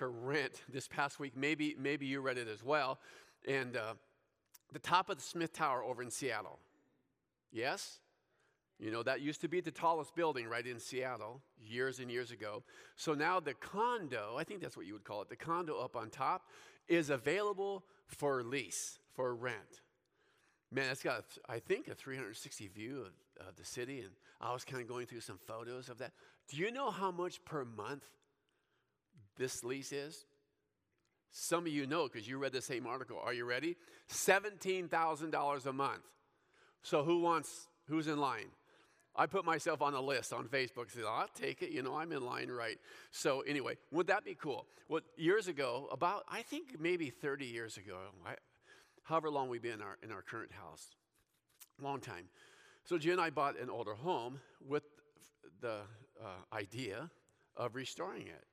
for rent this past week. Maybe, maybe you read it as well. And uh, the top of the Smith Tower over in Seattle. Yes? You know, that used to be the tallest building right in Seattle years and years ago. So now the condo, I think that's what you would call it, the condo up on top is available for lease, for rent. Man, it's got, I think, a 360 view of, of the city. And I was kind of going through some photos of that. Do you know how much per month this lease is? Some of you know because you read the same article. Are you ready? $17,000 a month. So who wants, who's in line? I put myself on a list on Facebook. Said, I'll take it. You know, I'm in line, right? So anyway, would that be cool? Well, years ago, about I think maybe 30 years ago, I, however long we've been in our, in our current house, long time. So Jen and I bought an older home with the uh, idea of restoring it.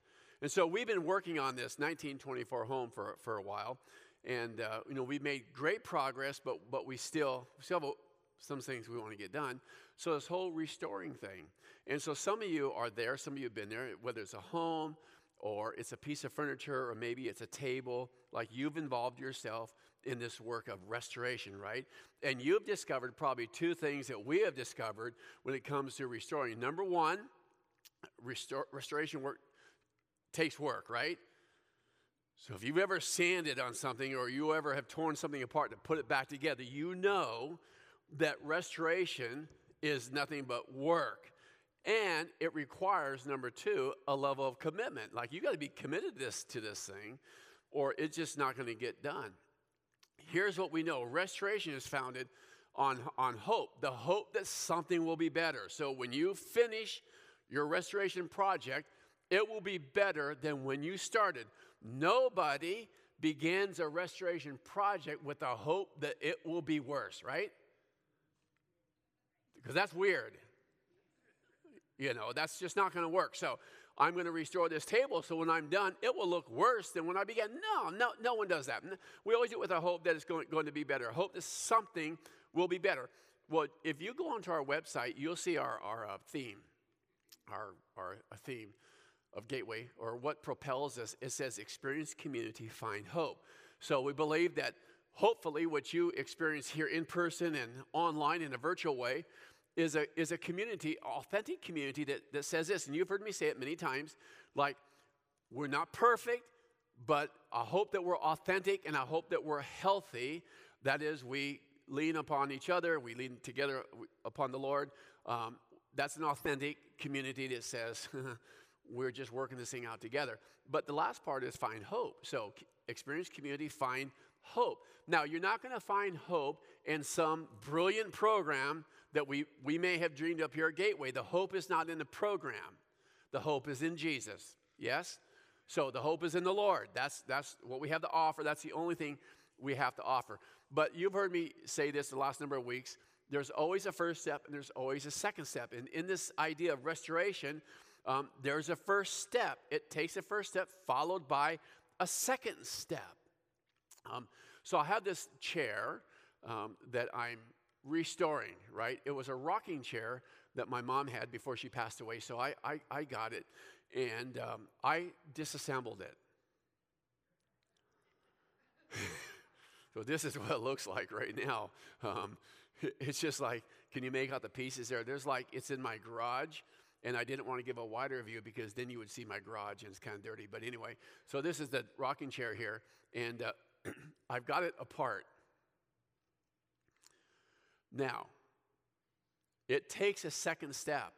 And so we've been working on this 1924 home for, for a while. And, uh, you know, we've made great progress, but, but we still, we still have some things we want to get done. So this whole restoring thing. And so some of you are there, some of you have been there, whether it's a home or it's a piece of furniture or maybe it's a table, like you've involved yourself in this work of restoration, right? And you've discovered probably two things that we have discovered when it comes to restoring. Number one, restoration work takes work, right? So if you've ever sanded on something or you ever have torn something apart to put it back together, you know that restoration is nothing but work. And it requires, number two, a level of commitment. Like you got to be committed to this, to this thing, or it's just not going to get done. Here's what we know restoration is founded on, on hope the hope that something will be better. So when you finish your restoration project, it will be better than when you started. Nobody begins a restoration project with the hope that it will be worse, right? Because that's weird. You know, that's just not going to work. So I'm going to restore this table so when I'm done, it will look worse than when I began. No, no, no one does that. We always do it with a hope that it's going, going to be better, hope that something will be better. Well, if you go onto our website, you'll see our, our uh, theme, our, our theme of Gateway, or what propels us. It says, experience community, find hope. So we believe that hopefully what you experience here in person and online in a virtual way is a, is a community, authentic community that, that says this, and you've heard me say it many times like, we're not perfect, but I hope that we're authentic and I hope that we're healthy. That is, we lean upon each other, we lean together upon the Lord. Um, that's an authentic community that says, we're just working this thing out together. But the last part is find hope. So, experience community, find hope. Now, you're not going to find hope in some brilliant program that we, we may have dreamed up here at Gateway. The hope is not in the program, the hope is in Jesus. Yes? So the hope is in the Lord. That's, that's what we have to offer. That's the only thing we have to offer. But you've heard me say this the last number of weeks. There's always a first step and there's always a second step. And in this idea of restoration, um, there's a first step. It takes a first step followed by a second step. Um, so I have this chair um, that I'm restoring, right? It was a rocking chair that my mom had before she passed away. So I, I, I got it and um, I disassembled it. so this is what it looks like right now. Um, it's just like, can you make out the pieces there? There's like, it's in my garage. And I didn't want to give a wider view because then you would see my garage and it's kind of dirty. But anyway, so this is the rocking chair here. And uh, I've got it apart. Now, it takes a second step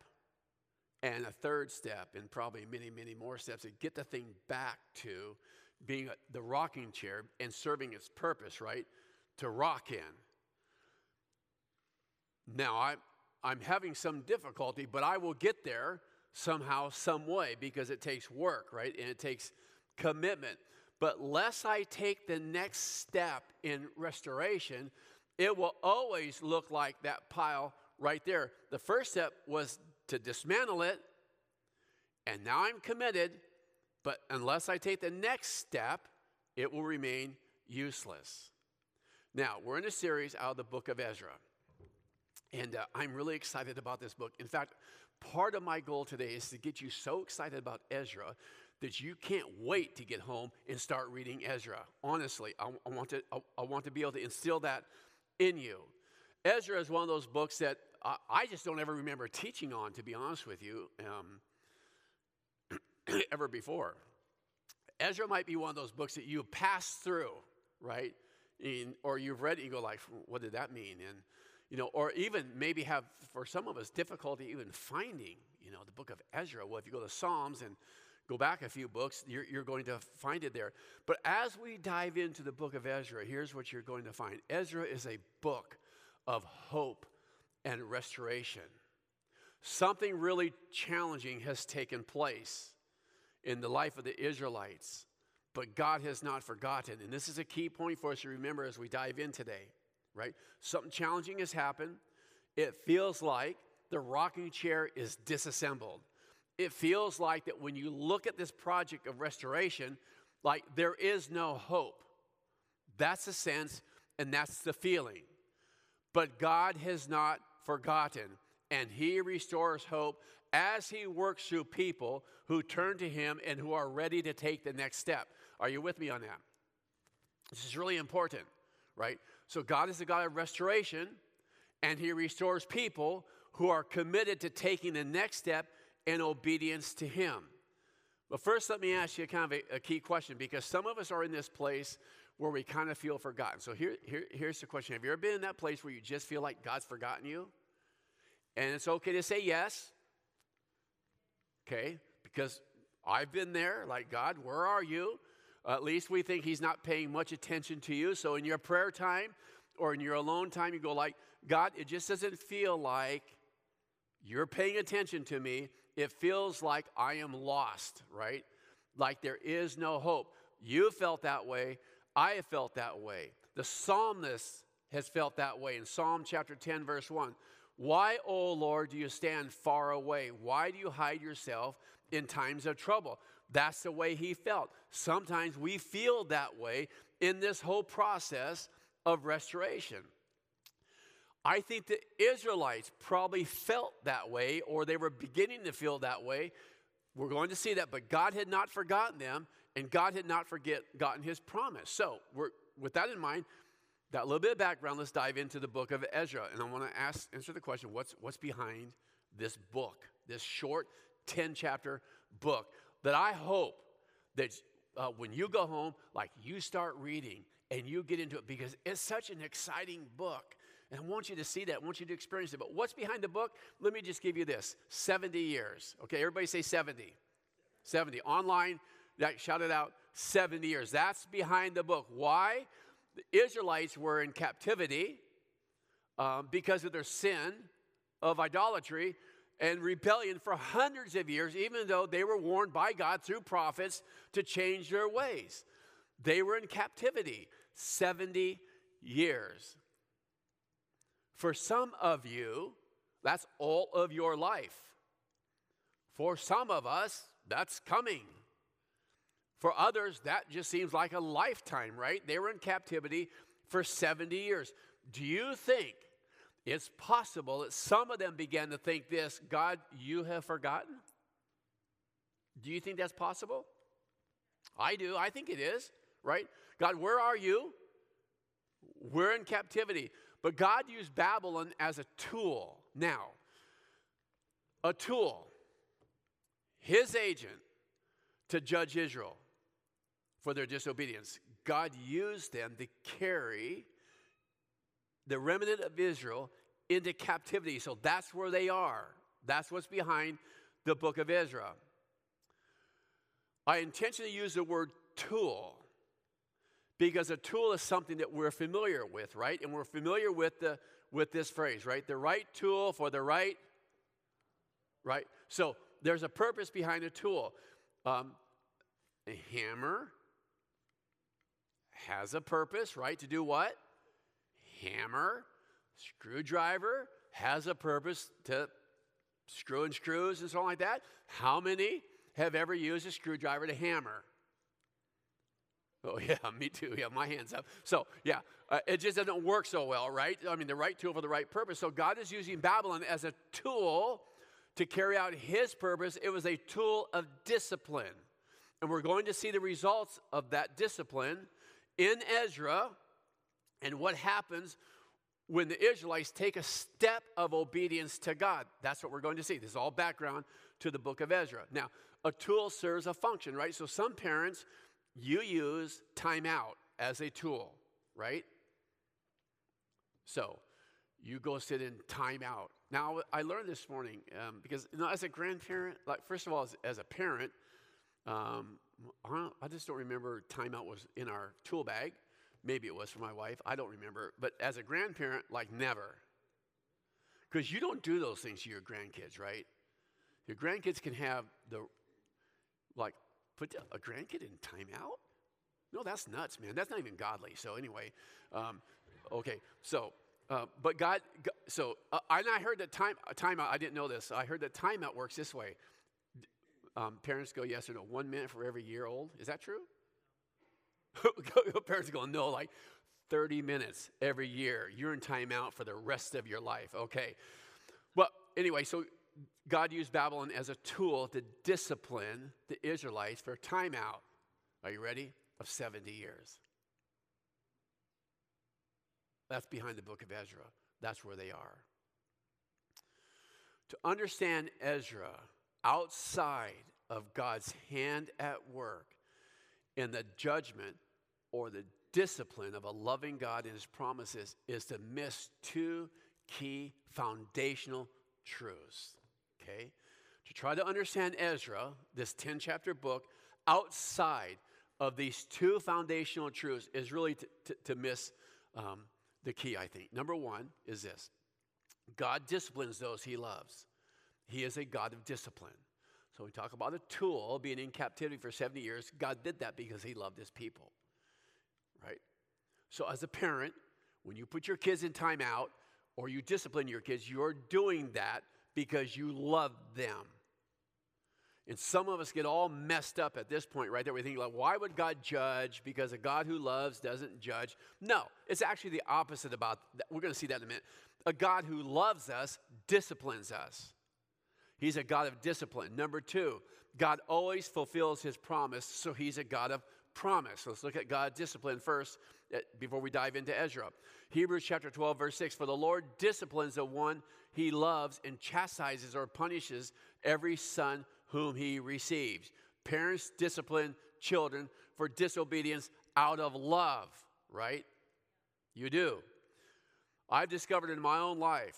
and a third step, and probably many, many more steps to get the thing back to being the rocking chair and serving its purpose, right? To rock in. Now, I, I'm having some difficulty, but I will get there somehow, some way, because it takes work, right? And it takes commitment. But lest I take the next step in restoration, it will always look like that pile right there. The first step was to dismantle it, and now I'm committed, but unless I take the next step, it will remain useless. Now, we're in a series out of the book of Ezra, and uh, I'm really excited about this book. In fact, part of my goal today is to get you so excited about Ezra that you can't wait to get home and start reading Ezra. Honestly, I, I want, to, I, I, want to be able to instill that in you. Ezra is one of those books that I, I just don't ever remember teaching on, to be honest with you, um, ever before. Ezra might be one of those books that you pass through, right? In, or you've read it, you go like, what did that mean? And you know, or even maybe have for some of us difficulty even finding, you know, the book of Ezra. Well, if you go to Psalms and go back a few books, you're, you're going to find it there. But as we dive into the book of Ezra, here's what you're going to find Ezra is a book of hope and restoration. Something really challenging has taken place in the life of the Israelites, but God has not forgotten. And this is a key point for us to remember as we dive in today, right? Something challenging has happened. It feels like the rocking chair is disassembled. It feels like that when you look at this project of restoration, like there is no hope. That's the sense and that's the feeling. But God has not forgotten, and He restores hope as He works through people who turn to Him and who are ready to take the next step. Are you with me on that? This is really important, right? So, God is the God of restoration, and He restores people who are committed to taking the next step in obedience to Him. But first, let me ask you kind of a, a, key question because some of us are in this place where we kind of feel forgotten. So here, here, here's the question Have you ever been in that place where you just feel like God's forgotten you? And it's okay to say yes. Okay? Because I've been there, like, God, where are you? At least we think He's not paying much attention to you. So in your prayer time or in your alone time, you go, like, God, it just doesn't feel like you're paying attention to me. It feels like I am lost, right? Like there is no hope. You felt that way. I have felt that way. The psalmist has felt that way in Psalm chapter 10, verse 1. Why, O Lord, do you stand far away? Why do you hide yourself in times of trouble? That's the way he felt. Sometimes we feel that way in this whole process of restoration. I think the Israelites probably felt that way, or they were beginning to feel that way. We're going to see that, but God had not forgotten them, and God had not forgotten his promise. So, with that in mind, that little bit of background, let's dive into the book of Ezra. And I want to ask, answer the question what's, what's behind this book, this short 10 chapter book that I hope that uh, when you go home, like you start reading and you get into it because it's such an exciting book. And I want you to see that. I want you to experience it. But what's behind the book? Let me just give you this 70 years. Okay, everybody say 70. 70. Online, that, shout it out 70 years. That's behind the book. Why? The Israelites were in captivity um, because of their sin of idolatry and rebellion for hundreds of years, even though they were warned by God through prophets to change their ways. They were in captivity 70 years. For some of you, that's all of your life. For some of us, that's coming. For others, that just seems like a lifetime, right? They were in captivity for 70 years. Do you think it's possible that some of them began to think this God, you have forgotten? Do you think that's possible? I do. I think it is, right? God, where are you? We're in captivity. But God used Babylon as a tool. Now, a tool, his agent to judge Israel for their disobedience. God used them to carry the remnant of Israel into captivity. So that's where they are. That's what's behind the book of Ezra. I intentionally use the word tool because a tool is something that we're familiar with, right? And we're familiar with the with this phrase, right? The right tool for the right, right? So there's a purpose behind a tool. Um, a hammer has a purpose, right? To do what? Hammer. Screwdriver has a purpose to screw in screws and so on like that. How many have ever used a screwdriver to hammer? Oh, yeah, me too. Yeah, my hands up. So, yeah, uh, it just doesn't work so well, right? I mean, the right tool for the right purpose. So, God is using Babylon as a tool to carry out his purpose. It was a tool of discipline, And we're going to see the results of that discipline in Ezra and what happens when the Israelites take a step of obedience to God. That's what we're going to see. This is all background to the book of Ezra. Now, a tool serves a function, right? So some parents, you use timeout as a tool, right? So you go sit in timeout. Now, I learned this morning um, because you know, as a grandparent, like first of all, as, as a parent, um, I, I just don't remember timeout was in our tool bag. Maybe it was for my wife. I don't remember. But as a grandparent, like never. Because you don't do those things to your grandkids, right? Your grandkids can have the, like, put a grandkid in timeout? No, that's nuts, man. That's not even godly. So, anyway, um, okay. So, uh, but God, so uh, I, I heard that time, timeout, I didn't know this. I heard that timeout works this way. Um, parents go yes or no, one minute for every year old. Is that true? Parents are going, no, like 30 minutes every year. You're in timeout for the rest of your life. Okay. Well, anyway, so God used Babylon as a tool to discipline the Israelites for timeout. Are you ready? Of 70 years. That's behind the book of Ezra. That's where they are. To understand Ezra outside of God's hand at work in the judgment or the discipline of a loving God and his promises is to miss two key foundational truths. Okay? To try to understand Ezra, this 10 chapter book, outside of these two foundational truths is really to, to, to miss um, the key, I think. Number one is this God disciplines those he loves, he is a God of discipline. So we talk about a tool being in captivity for 70 years. God did that because he loved his people. Right? So as a parent, when you put your kids in timeout or you discipline your kids, you're doing that because you love them. And some of us get all messed up at this point, right there. We think, like, why would God judge? Because a God who loves doesn't judge. No, it's actually the opposite about that. We're going to see that in a minute. A God who loves us disciplines us. He's a God of discipline. Number two, God always fulfills his promise, so he's a God of promise. Let's look at God's discipline first eh, before we dive into Ezra. Hebrews chapter 12, verse 6 For the Lord disciplines the one he loves and chastises or punishes every son whom he receives. Parents discipline children for disobedience out of love, right? You do. I've discovered in my own life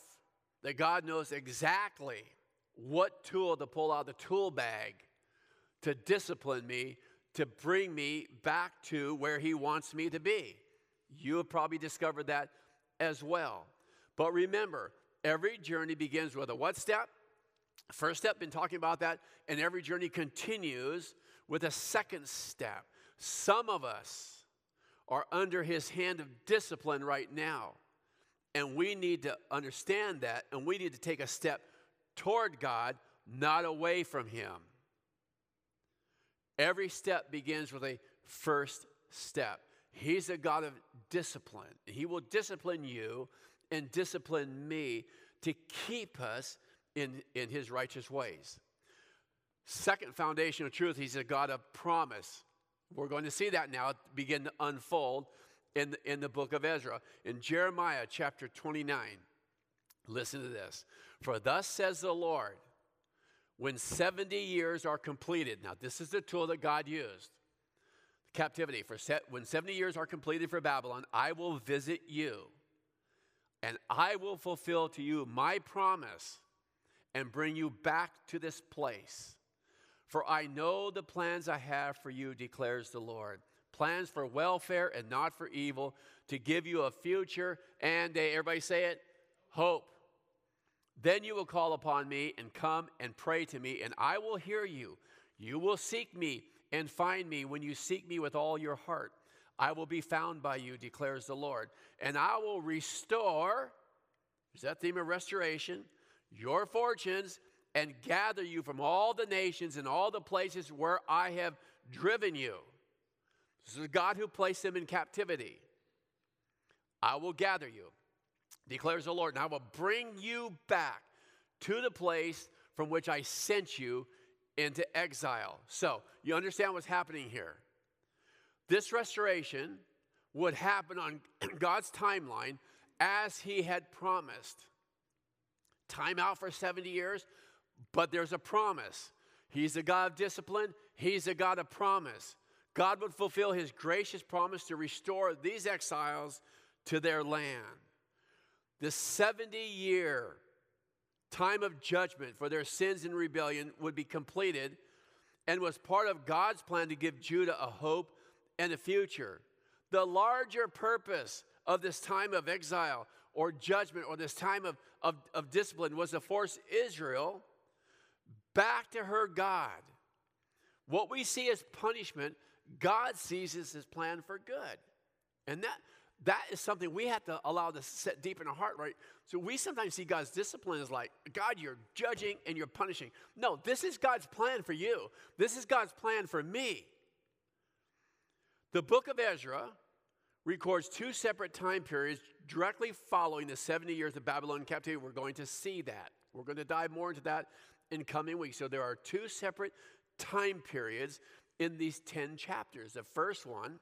that God knows exactly what tool to pull out the tool bag to discipline me, to bring me back to where He wants me to be. You have probably discovered that as well. But remember, every journey begins with a what step? First step, been talking about that, and every journey continues with a second step. Some of us are under his hand of discipline right now, and we need to understand that, and we need to take a step toward God, not away from Him. Every step begins with a first step. He's a God of discipline. He will discipline you and discipline me to keep us in, in His righteous ways. Second foundational truth, He's a God of promise. We're going to see that now begin to unfold in in the book of Ezra. In Jeremiah chapter 29, listen to this. For thus says the Lord, when 70 years are completed, now this is the tool that God used captivity. For set, when 70 years are completed for Babylon, I will visit you and I will fulfill to you my promise and bring you back to this place. For I know the plans I have for you, declares the Lord plans for welfare and not for evil, to give you a future and a, everybody say it, hope. Then you will call upon me and come and pray to me, and I will hear you. You will seek me and find me when you seek me with all your heart. I will be found by you, declares the Lord, and I will restore, is that theme of restoration, your fortunes and gather you from all the nations and all the places where I have driven you. This is God who placed them in captivity. I will gather you declares the Lord, and I will bring you back to the place from which I sent you into exile. So, you understand what's happening here. This restoration would happen on God's timeline as He had promised. Time out for 70 years, but there's a promise. He's a God of discipline, He's a God of promise. God would fulfill His gracious promise to restore these exiles to their land. The 70 year time of judgment for their sins and rebellion would be completed and was part of God's plan to give Judah a hope and a future. The larger purpose of this time of exile or judgment or this time of, of, of discipline was to force Israel back to her God. What we see as punishment, God sees as his plan for good. And that, that is something we have to allow to set deep in our heart, right? So we sometimes see God's discipline as like, God, you're judging and you're punishing. No, this is God's plan for you. This is God's plan for me. The book of Ezra records two separate time periods directly following the 70 years of Babylon captivity. We're going to see that. We're going to dive more into that in coming weeks. So there are two separate time periods in these 10 chapters. The first one,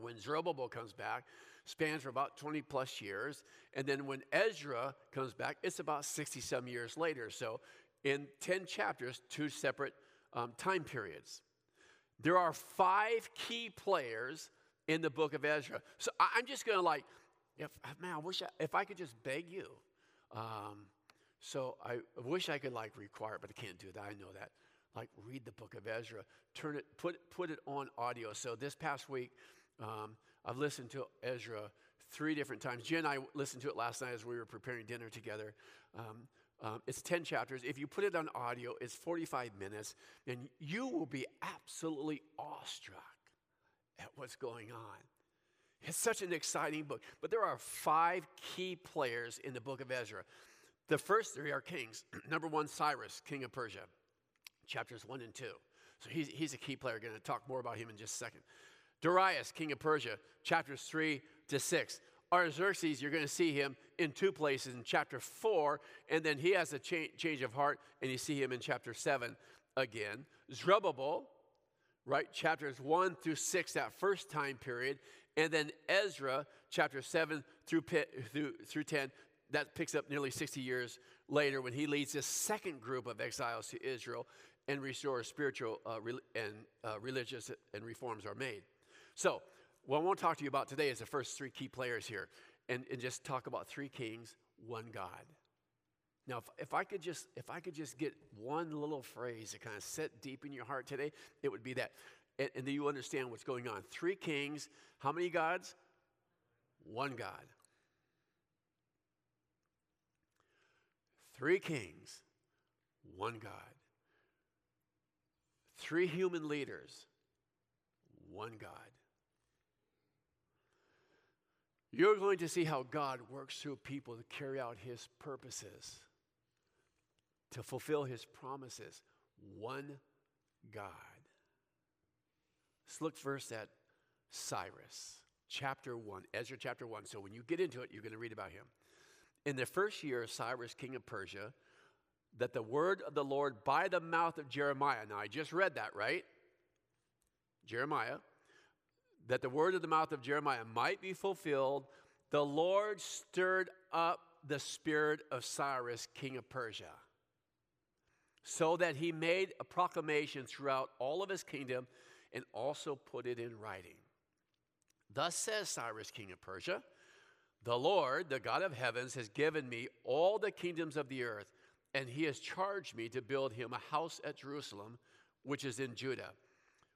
when Zerubbabel comes back, spans for about 20 plus years. And then when Ezra comes back, it's about 60 some years later. So in 10 chapters, two separate um, time periods. There are five key players in the book of Ezra. So I, am just going to like, if, man, I wish I, if I could just beg you. Um, so I wish I could like require, but I can't do that. I know that. Like read the book of Ezra, turn it, put put it on audio. So this past week, um, I've listened to Ezra three different times. Jen and I listened to it last night as we were preparing dinner together. Um, um, it's 10 chapters. If you put it on audio, it's 45 minutes, and you will be absolutely awestruck at what's going on. It's such an exciting book. But there are five key players in the book of Ezra. The first three are kings. Number one, Cyrus, king of Persia, chapters one and two. So he's, he's a key player. Going to talk more about him in just a second. Darius, king of Persia, chapters three to six. Artaxerxes, you're going to see him in two places in chapter 4, and then he has a cha- change of heart, and you see him in chapter 7 again. Zerubbabel, right, chapters 1 through 6, that first time period, and then Ezra, chapter 7 through, through, through 10, that picks up nearly 60 years later when he leads this second group of exiles to Israel and restores spiritual uh, re- and uh, religious and reforms are made. So, what I want to talk to you about today is the first three key players here, and, and just talk about three kings, one God. Now, if, if, I could just if I could just get one little phrase to kind of set deep in your heart today, it would be that, and, and then you understand what's going on. Three kings, how many gods? One God. Three kings, one God. Three human leaders, one God. You're going to see how God works through people to carry out his purposes, to fulfill his promises. One God. Let's look first at Cyrus, chapter 1, Ezra chapter 1. So when you get into it, you're going to read about him. In the first year of Cyrus, king of Persia, that the word of the Lord by the mouth of Jeremiah, now I just read that, right? Jeremiah that the word of the mouth of Jeremiah might be fulfilled, the Lord stirred up the spirit of Cyrus, king of Persia, so that he made a proclamation throughout all of his kingdom and also put it in writing. Thus says Cyrus, king of Persia The Lord, the God of heavens, has given me all the kingdoms of the earth, and he has charged me to build him a house at Jerusalem, which is in Judah.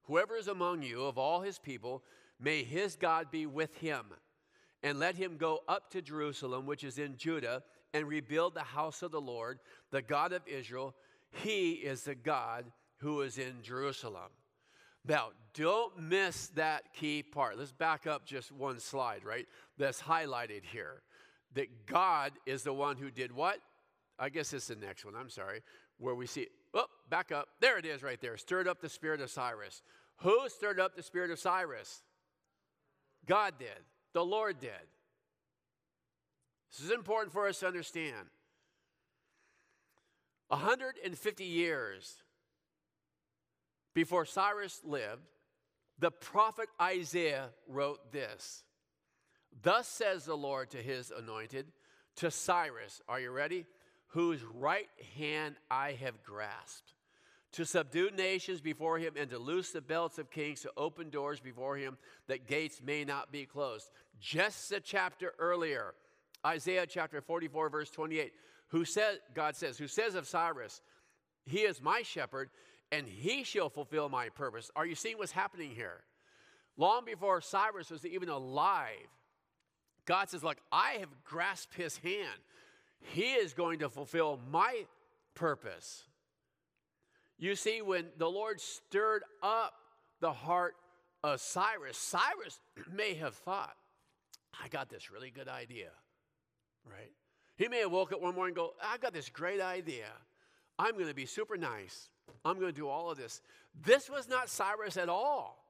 Whoever is among you of all his people, May his God be with him, and let him go up to Jerusalem, which is in Judah, and rebuild the house of the Lord, the God of Israel. He is the God who is in Jerusalem. Now, don't miss that key part. Let's back up just one slide, right? That's highlighted here. That God is the one who did what? I guess it's the next one. I'm sorry. Where we see, oh, back up. There it is right there. Stirred up the spirit of Cyrus. Who stirred up the spirit of Cyrus? God did, the Lord did. This is important for us to understand. 150 years before Cyrus lived, the prophet Isaiah wrote this Thus says the Lord to his anointed, to Cyrus, are you ready? Whose right hand I have grasped, to subdue nations before him and to loose the belts of kings, to open doors before him that gates may not be closed. Just a chapter earlier, Isaiah chapter 44, verse 28, who said, God says, who says of Cyrus, He is my shepherd, and he shall fulfill my purpose. Are you seeing what's happening here? Long before Cyrus was even alive, God says, Look, I have grasped his hand. He is going to fulfill my purpose. You see, when the Lord stirred up the heart of Cyrus, Cyrus may have thought, I got this really good idea, right? He may have woke up one morning and go, I got this great idea. I'm going to be super nice. I'm going to do all of this. This was not Cyrus at all.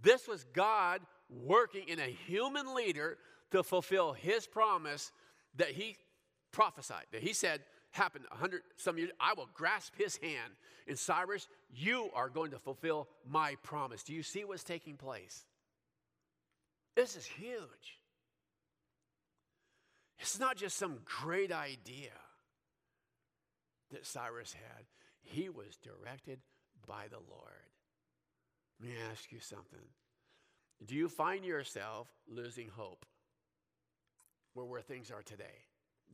This was God working in a human leader to fulfill his promise that he prophesied, that he said happened a hundred some years. I will grasp his hand. And Cyrus, you are going to fulfill my promise. Do you see what's taking place? This is huge. It's not just some great idea that Cyrus had, he was directed by the Lord. Let me ask you something. Do you find yourself losing hope where, where things are today?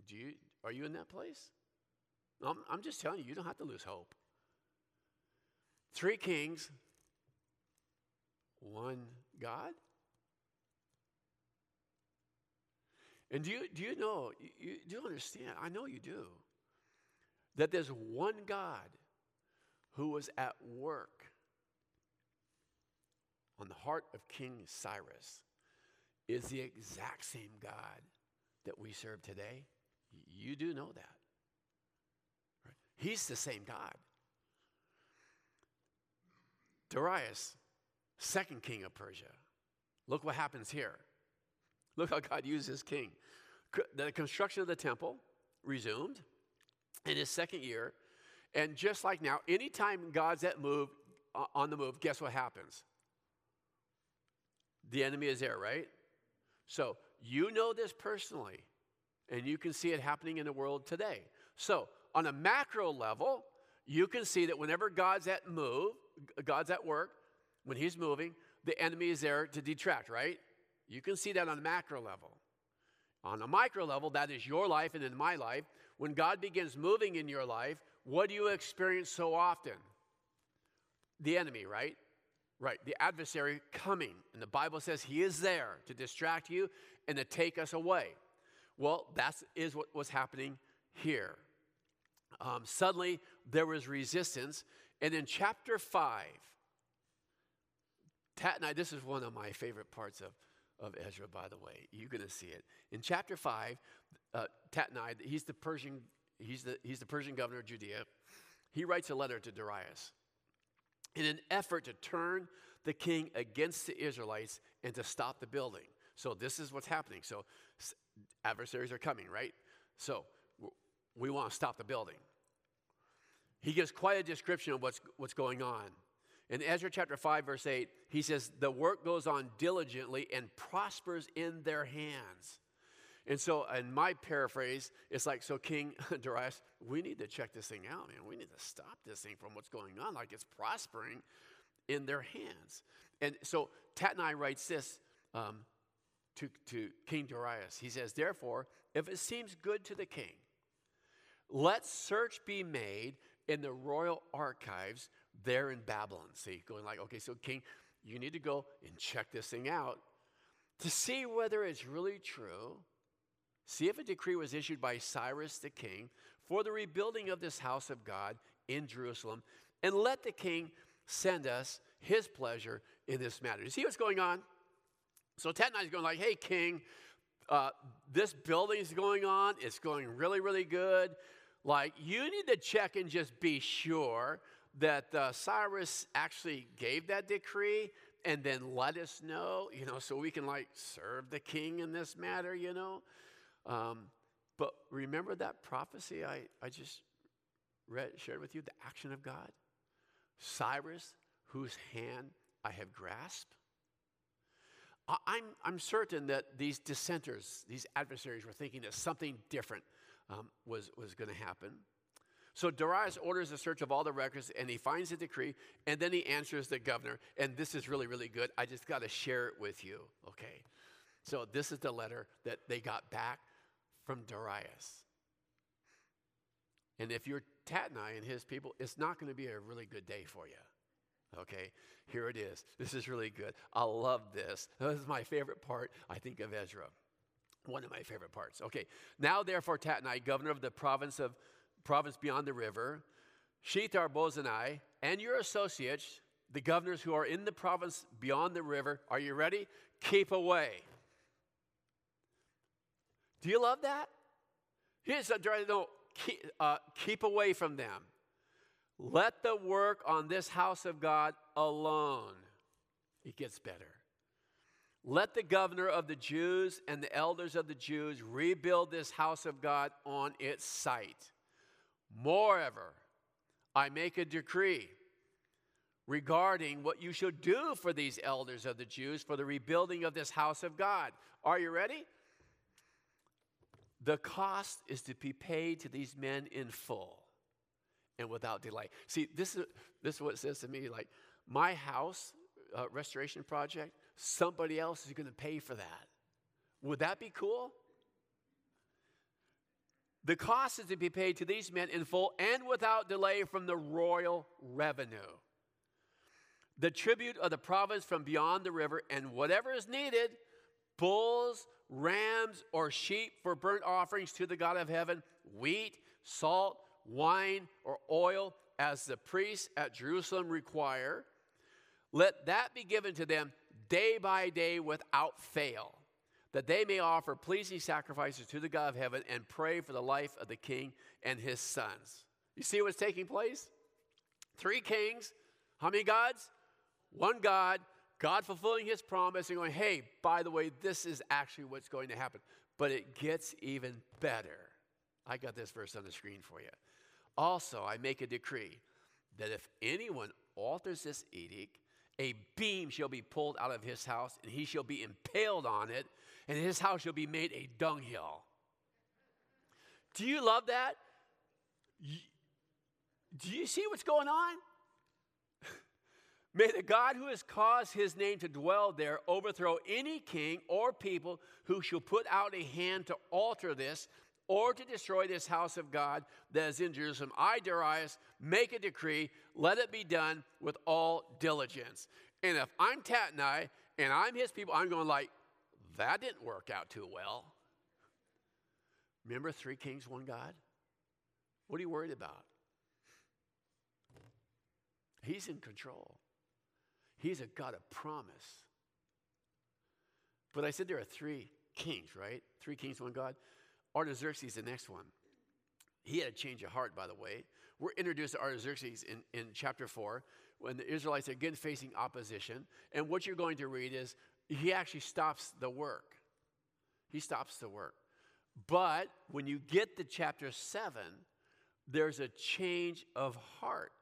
Do you, are you in that place? I'm, I'm just telling you, you don't have to lose hope. Three kings, one God. And do you, do you know, you, you do understand, I know you do, that there's one God who was at work on the heart of King Cyrus is the exact same God that we serve today. You do know that. Right? He's the same God. Darius, second king of Persia. Look what happens here. Look how God uses king. The construction of the temple resumed in his second year. And just like now, anytime God's at move on the move, guess what happens? The enemy is there, right? So you know this personally, and you can see it happening in the world today. So on a macro level, you can see that whenever God's at move, God's at work, when He's moving, the enemy is there to detract, right? You can see that on a macro level. On a micro level, that is your life and in my life. When God begins moving in your life, what do you experience so often? The enemy, right? Right, the adversary coming. And the Bible says he is there to distract you and to take us away. Well, that is what was happening here. Um, suddenly, there was resistance. And in chapter 5, Tatnai, this is one of my favorite parts of, of Ezra, by the way. You're going to see it. In chapter 5, uh, Tatnai, he's the, Persian, he's, the, he's the Persian governor of Judea, he writes a letter to Darius in an effort to turn the king against the Israelites and to stop the building. So this is what's happening. So adversaries are coming, right? So we want to stop the building. He gives quite a description of what's, what's going on. In Ezra chapter 5, verse 8, he says, The work goes on diligently and prospers in their hands. And so, in my paraphrase, it's like, so King Darius, we need to check this thing out, man. We need to stop this thing from what's going on, like it's prospering in their hands. And so, Tatnai writes this um, to, to King Darius. He says, Therefore, if it seems good to the king, let search be made in the royal archives there in Babylon. See, going like, okay, so king, you need to go and check this thing out to see whether it's really true See if a decree was issued by Cyrus the king for the rebuilding of this house of God in Jerusalem, and let the king send us his pleasure in this matter. You see what's going on? So Tatnai is going like, hey, king, uh, this building is going on. It's going really, really good. Like, you need to check and just be sure that uh, Cyrus actually gave that decree and then let us know, you know, so we can like serve the king in this matter, you know. Um, but remember that prophecy I, I just read, shared with you, the action of God? Cyrus, whose hand I have grasped? I'm, I'm certain that these dissenters, these adversaries, were thinking that something different um, was, was going to happen. So Darius orders a search of all the records and he finds a decree and then he answers the governor. And this is really, really good. I just got to share it with you, okay? So this is the letter that they got back from Darius. And if you're Tatnai and his people, it's not going to be a really good day for you. Okay, here it is. This is really good. I love this. This is my favorite part, I think, of Ezra. One of my favorite parts. Okay, now therefore, Tatnai, governor of the province of province beyond the river, Shethar Bozenai, and your associates, the governors who are in the province beyond the river, are you ready? Keep away. Do you love that? Here's a no, keep, uh, keep away from them. Let the work on this house of God alone. It gets better. Let the governor of the Jews and the elders of the Jews rebuild this house of God on its site. Moreover, I make a decree regarding what you should do for these elders of the Jews for the rebuilding of this house of God. Are you ready? The cost is to be paid to these men in full and without delay. See, this is, this is what it says to me like, my house uh, restoration project, somebody else is going to pay for that. Would that be cool? The cost is to be paid to these men in full and without delay from the royal revenue. The tribute of the province from beyond the river and whatever is needed bulls, rams, or sheep for burnt offerings to the God of heaven, wheat, salt, wine, or oil, as the priests at Jerusalem require. Let that be given to them day by day without fail that they may offer pleasing sacrifices to the God of heaven and pray for the life of the king and his sons. You see what's taking place? Three kings, how many gods? One God, God fulfilling his promise and going, hey, by the way, this is actually what's going to happen. But it gets even better. I got this verse on the screen for you. Also, I make a decree that if anyone alters this edict, a beam shall be pulled out of his house, and he shall be impaled on it, and his house shall be made a dunghill. Do you love that? Do you see what's going on? May the God who has caused his name to dwell there overthrow any king or people who shall put out a hand to alter this or to destroy this house of God that is in Jerusalem. I, Darius, make a decree, let it be done with all diligence. And if I'm Tatnai and I'm his people, I'm going like, that didn't work out too well. Remember three kings, one God? What are you worried about? He's in control. He's a God of promise. But I said there are three kings, right? Three kings, one God. Artaxerxes, the next one. He had a change of heart, by the way. We're introduced to Artaxerxes in, in chapter 4 when the Israelites are again facing opposition. And what you're going to read is he actually stops the work. He stops the work. But when you get to chapter 7, there's a change of heart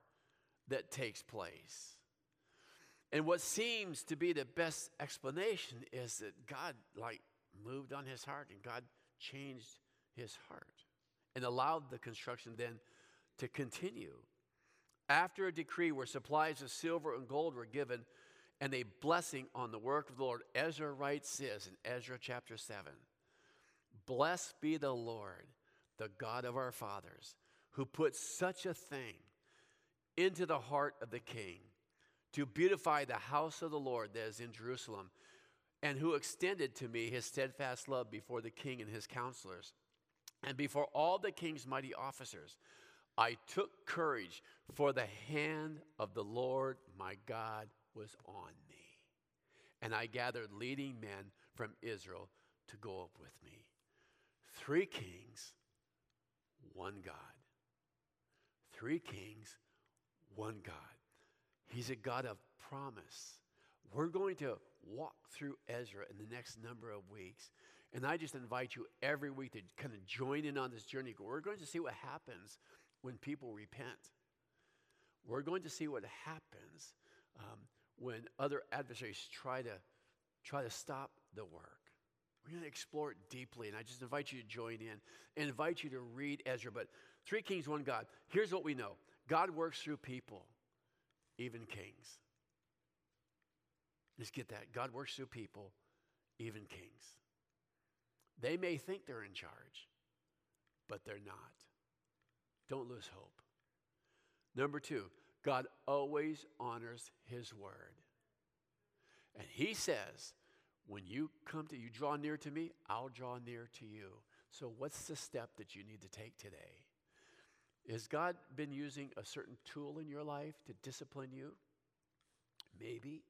that takes place. And what seems to be the best explanation is that God, like, moved on his heart and God changed his heart and allowed the construction then to continue. After a decree where supplies of silver and gold were given and a blessing on the work of the Lord, Ezra writes this in Ezra chapter 7 Blessed be the Lord, the God of our fathers, who put such a thing into the heart of the king to beautify the house of the Lord that is in Jerusalem and who extended to me his steadfast love before the king and his counselors, and before all the king's mighty officers. I took courage, for the hand of the Lord my God was on me. And I gathered leading men from Israel to go up with me. Three kings, one God. Three kings, one God. He's a God of promise. We're going to walk through Ezra in the next number of weeks. And I just invite you every week to kind of join in on this journey. We're going to see what happens when people repent. We're going to see what happens um, when other adversaries try to try to stop the work. We're going to explore it deeply, and I just invite you to join in and invite you to read Ezra. But three kings, one God. Here's what we know God works through people, even kings. Just get that. God works through people, even kings. They may think they're in charge, but they're not. Don't lose hope. Number two, God always honors his word. And he says, when you come to, you draw near to me, I'll draw near to you. So, what's the step that you need to take today? Has God been using a certain tool in your life to discipline you? Maybe.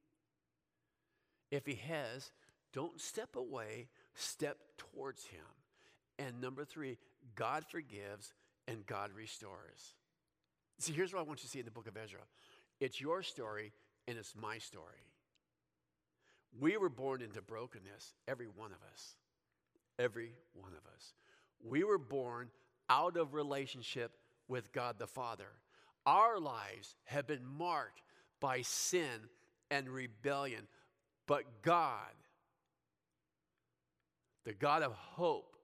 If He has, don't step away, step towards Him. And number three, God forgives and God restores. See, here's what I want you to see in the book of Ezra it's your story and it's my story. We were born into brokenness, every one of us. Every one of us. We were born out of relationship with God the Father. Our lives have been marked by sin and rebellion, but God, the God of hope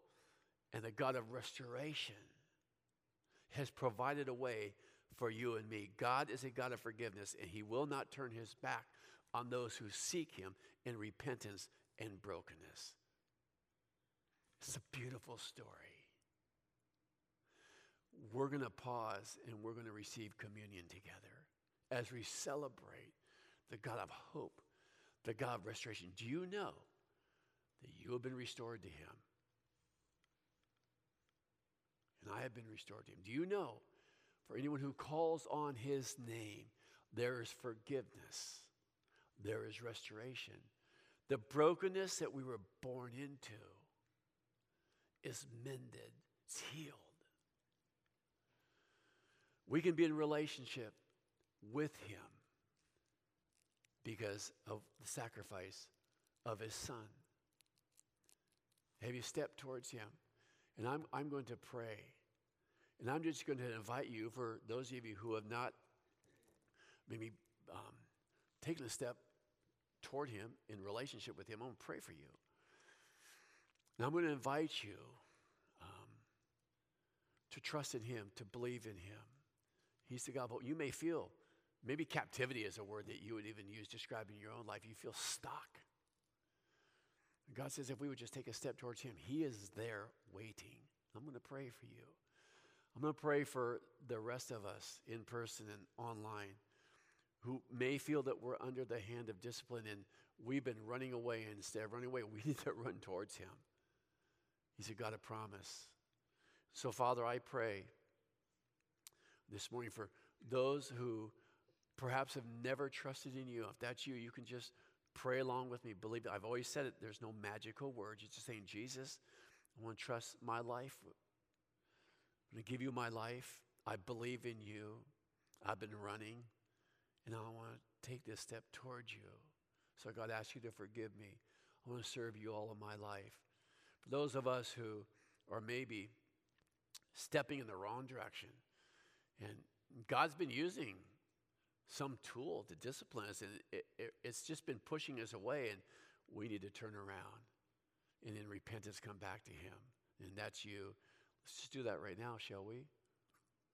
and the God of restoration, has provided a way for you and me. God is a God of forgiveness, and He will not turn His back on those who seek Him in repentance and brokenness. It's a beautiful story. We're going to pause and we're going to receive communion together as we celebrate the God of hope, the God of restoration. Do you know that you have been restored to Him? And I have been restored to Him. Do you know for anyone who calls on His name, there is forgiveness, there is restoration. The brokenness that we were born into is mended, it's healed. We can be in relationship with Him because of the sacrifice of His Son. Have you stepped towards Him? And I'm, I'm going to pray. And I'm just going to invite you, for those of you who have not maybe um, taken a step toward Him in relationship with Him, I'm going to pray for you. Now I'm going to invite you um, to trust in Him, to believe in Him. He's the God. But you may feel, maybe captivity is a word that you would even use describing your own life. You feel stuck. God says if we would just take a step towards Him, He is there waiting. I'm going to pray for you. I'm going to pray for the rest of us in person and online who may feel that we're under the hand of discipline and we've been running away. And instead of running away, we need to run towards Him. He's a God of promise. So, Father, I pray this morning for those who perhaps have never trusted in you. If that's you, you can just pray along with me. Believe it. I've always said it. There's no magical words. It's just saying, Jesus, I want to trust my life. I'm going to give you my life. I believe in you. I've been running. And I want to take this step towards you. So, God, ask you to forgive me. I want to serve you all of my life. For those of us who are maybe stepping in the wrong direction, and God's been using some tool to discipline us, and it, it, it's just been pushing us away, and we need to turn around and in repentance come back to Him. And that's you. Let's just do that right now, shall we?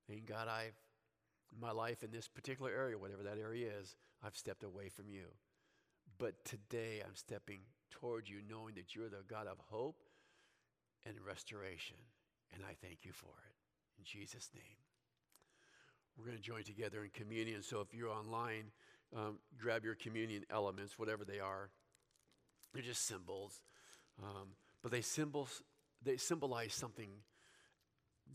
And God, I've my life in this particular area, whatever that area is, I've stepped away from you. But today I'm stepping toward you, knowing that you're the God of hope and restoration. And I thank you for it. In Jesus' name. We're going to join together in communion. So if you're online, um, grab your communion elements, whatever they are. They're just symbols. Um, but they, symbols, they symbolize something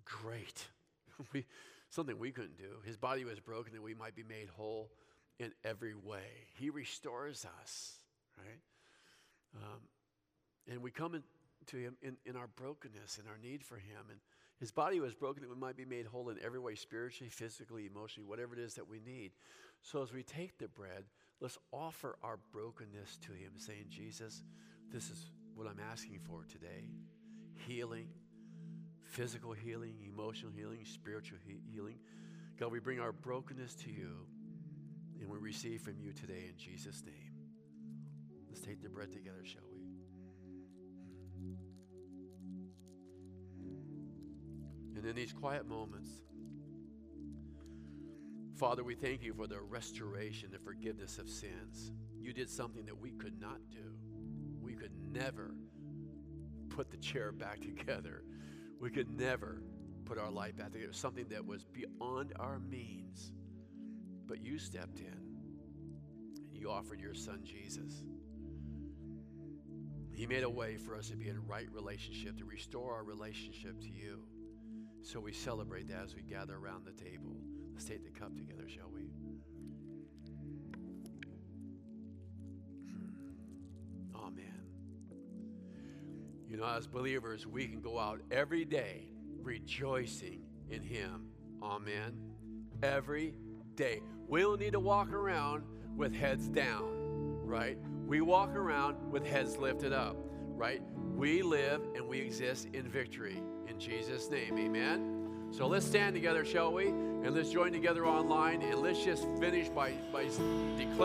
great. we, something we couldn't do. His body was broken that we might be made whole in every way. He restores us, right? Um, and we come in, to Him in, in our brokenness and our need for Him. And His body was broken that we might be made whole in every way, spiritually, physically, emotionally, whatever it is that we need. So as we take the bread, let's offer our brokenness to Him, saying, Jesus, this is what I'm asking for today healing physical healing, emotional healing, spiritual he- healing. God, we bring our brokenness to you and we receive from you today in Jesus' name. Let's take the bread together, shall we? And in these quiet moments, Father, we thank you for the restoration, the forgiveness of sins. You did something that we could not do. We could never put the chair back together. We could never put our life back together. Something that was beyond our means. But you stepped in and you offered your son Jesus. He made a way for us to be in right relationship, to restore our relationship to you. So we celebrate that as we gather around the table. Let's take the cup together, shall we? Hmm. Amen. You know, as believers, we can go out every day rejoicing in Him. Amen. Every day. We don't need to walk around with heads down, right? We walk around with heads lifted up, right? We live and we exist in victory. In Jesus' name, amen. So let's stand together, shall we? And let's join together online and let's just finish by, by declaring.